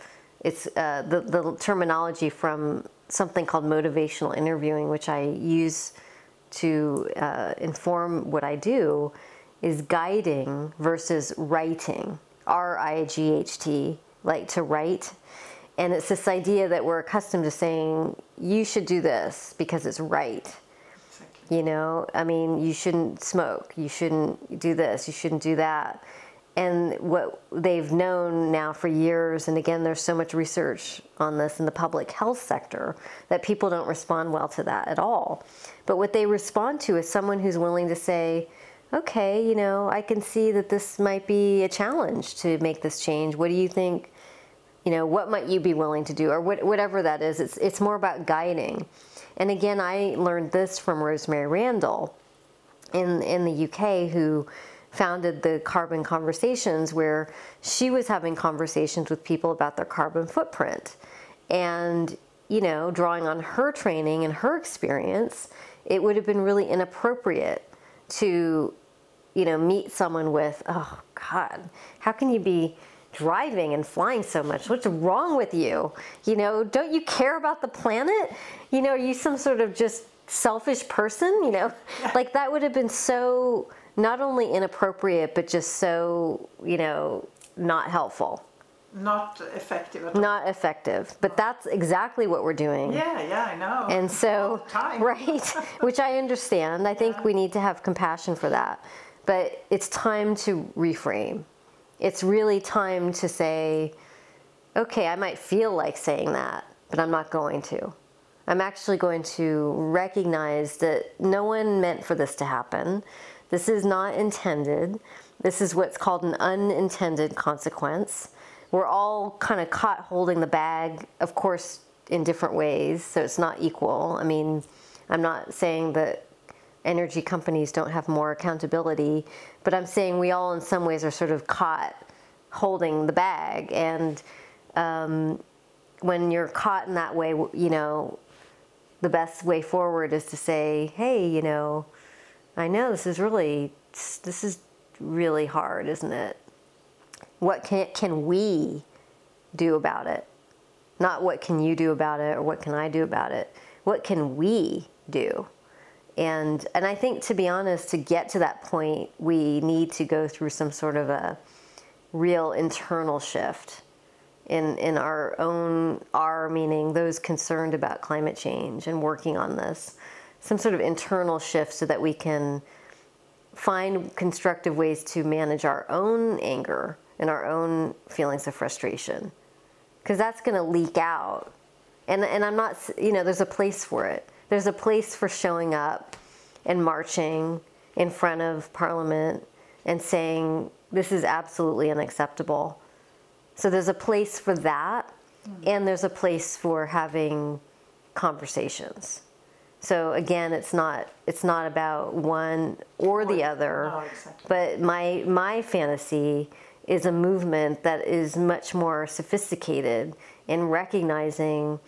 it's uh, the, the terminology from something called motivational interviewing which i use to uh, inform what i do is guiding versus writing r-i-g-h-t like to write. And it's this idea that we're accustomed to saying you should do this because it's right. You know i mean you shouldn't smoke you shouldn't do this you shouldn't do that and what they've known now for years and again there's so much research on this in the public health sector that people don't respond well to that at all. But what they respond to is someone who's willing to say okay you know i can see that this might be a challenge to make this change. What do you think you know what might you be willing to do? Or what, whatever that is it's, it's more about guiding. And again i learned this from rosemary randall in, in the uk who founded the Carbon Conversations, where she was having conversations with people about their carbon footprint. And, you know, drawing on her training and her experience, it would have been really inappropriate to, you know, meet someone with, oh, God, how can you be driving and flying so much? What's wrong with you? You know, don't you care about the planet? You know, are you some sort of just selfish person? You know, like that would have been so not only inappropriate, but just so, you know, not helpful. Not effective at all. Not effective. But that's exactly what we're doing. Yeah, yeah, I know. And so, [LAUGHS] right, which I understand. I think we need to have compassion for that. But it's time to reframe. It's really time to say, okay, I might feel like saying that, but I'm not going to. I'm actually going to recognize that no one meant for this to happen. This is not intended. This is what's called an unintended consequence. We're all kind of caught holding the bag, of course, in different ways, so it's not equal. I mean, I'm not saying that energy companies don't have more accountability, but I'm saying we all, in some ways, are sort of caught holding the bag. And um, when you're caught in that way, you know, the best way forward is to say, hey, you know, I know this is really this is really hard, isn't it? What can can we do about it? Not what can you do about it or what can I do about it? What can we do? And and I think to be honest, to get to that point, we need to go through some sort of a real internal shift in in our own our meaning those concerned about climate change and working on this some sort of internal shift so that we can find constructive ways to manage our own anger and our own feelings of frustration. Because that's going to leak out. And and I'm not you know there's a place for it. There's a place for showing up and marching in front of parliament and saying this is absolutely unacceptable. So there's a place for that and there's a place for having conversations so again, it's not it's not about one or the other, no, exactly. but my my fantasy is a movement that is much more sophisticated in recognizing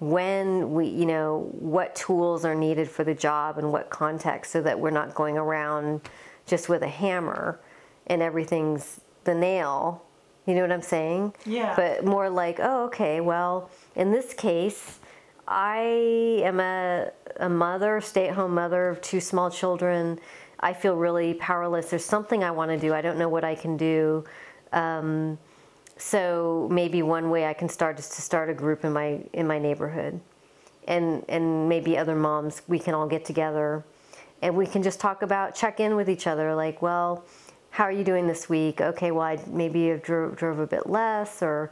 when we you know what tools are needed for the job and what context so that we're not going around just with a hammer and everything's the nail You know what I'm saying? Yeah. But more like, oh, okay, well, in this case, I am a, a mother, stay at home mother of two small children. I feel really powerless. There's something I want to do. I don't know what I can do. Um, so maybe one way I can start is to start a group in my in my neighborhood, and and maybe other moms we can all get together, and we can just talk about check in with each other. Like, well, how are you doing this week? Okay, well, I maybe I drove, drove a bit less, or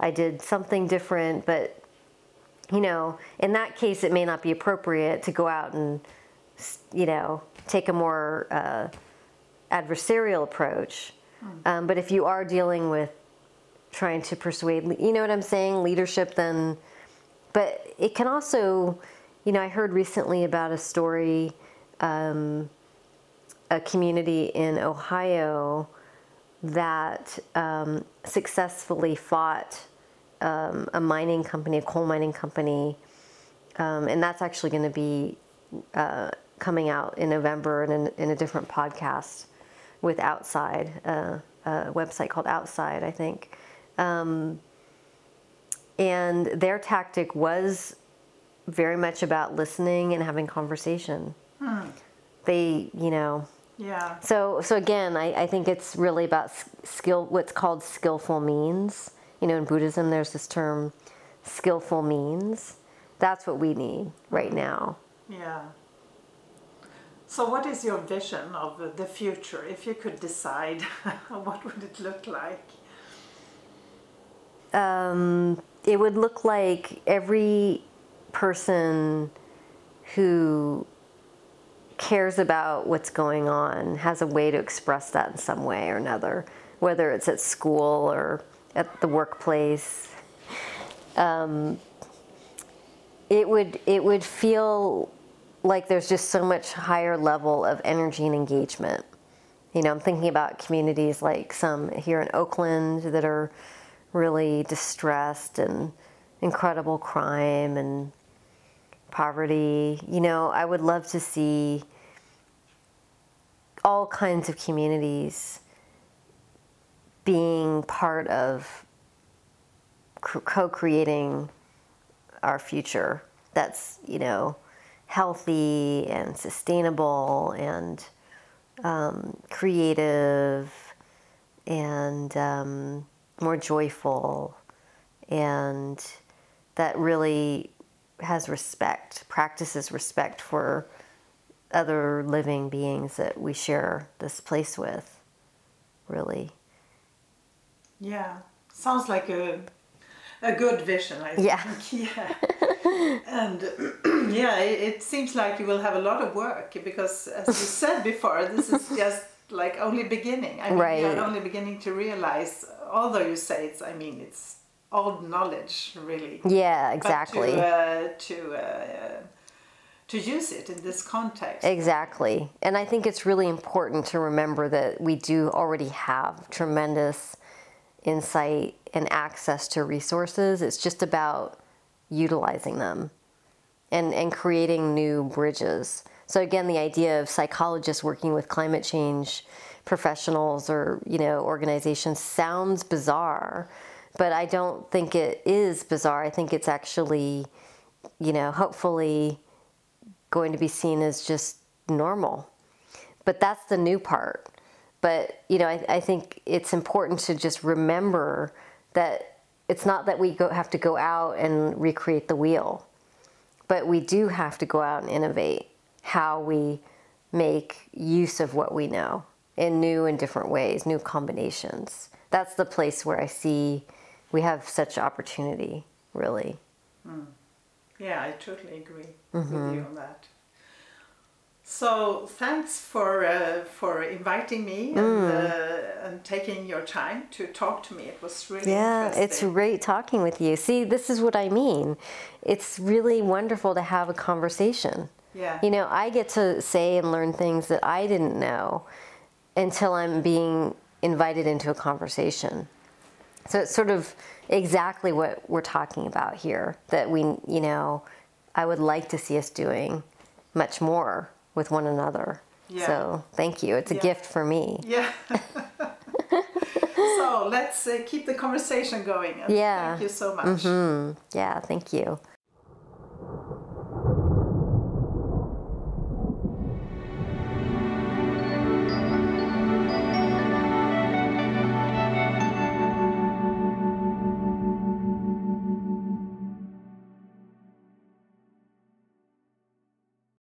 I did something different, but you know, in that case, it may not be appropriate to go out and, you know, take a more uh, adversarial approach. Um, but if you are dealing with trying to persuade, you know what I'm saying, leadership, then, but it can also, you know, I heard recently about a story, um, a community in Ohio that um, successfully fought um, a mining company, a coal mining company, um, and that's actually going to be uh, coming out in November in, in a different podcast with Outside, uh, a website called Outside, I think. Um, and their tactic was very much about listening and having conversation. They, you know, Yeah. so, so again, I, I think it's really about skill, what's called skillful means. You know, in Buddhism, there's this term, skillful means. That's what we need right now. Yeah. So, what is your vision of the- future? If you could decide, [LAUGHS] what would it look like? Um, it would look like every person who cares about what's going on has a way to express that in some way or another, whether it's at school or at the workplace. Um, it would it would feel like there's just so much higher level of energy and engagement. You know, I'm thinking about communities like some here in Oakland that are really distressed and incredible crime and poverty. You know, I would love to see all kinds of communities being part of co creating our future that's, you know, healthy and sustainable and um, creative and um, more joyful and that really has respect, practices respect for other living beings that we share this place with, really. Yeah. Sounds like a a good vision, I think. [LAUGHS] Yeah. Yeah. [LAUGHS] and [CLEARS THROAT] yeah, it, it seems like you will have a lot of work because, as you [LAUGHS] said before, this is just like only beginning. I mean, Right. you're only beginning to realize. Although you say it's, I mean, it's old knowledge, really. Yeah, But exactly. to uh, to uh, to use it in this context. Exactly. And I think it's really important to remember that we do already have tremendous insight and access to resources. It's just about utilizing them and, and creating new bridges. So again, the idea of psychologists working with climate change professionals or, you know, organizations sounds bizarre, but I don't think it is bizarre. I think it's actually, you know, hopefully going to be seen as just normal. But that's the new part. But you know, I, I think it's important to just remember that it's not that we go, have to go out and recreate the wheel, but we do have to go out and innovate how we make use of what we know in new and different ways, new combinations. That's the place where I see we have such opportunity, really. Yeah, I totally agree Mm-hmm. with you on that. So thanks for uh, for inviting me and, Mm. uh, and taking your time to talk to me. It was really Yeah, it's great talking with you. See, this is what I mean. It's really wonderful to have a conversation. Yeah. You know, I get to say and learn things that I didn't know until I'm being invited into a conversation. So it's sort of exactly what we're talking about here that we, you know, I would like to see us doing much more with one another. Yeah. So thank you. It's a Yeah. gift for me. Yeah. [LAUGHS] so let's uh, keep the conversation going. Yeah. Thank you so much. Mm, yeah, thank you.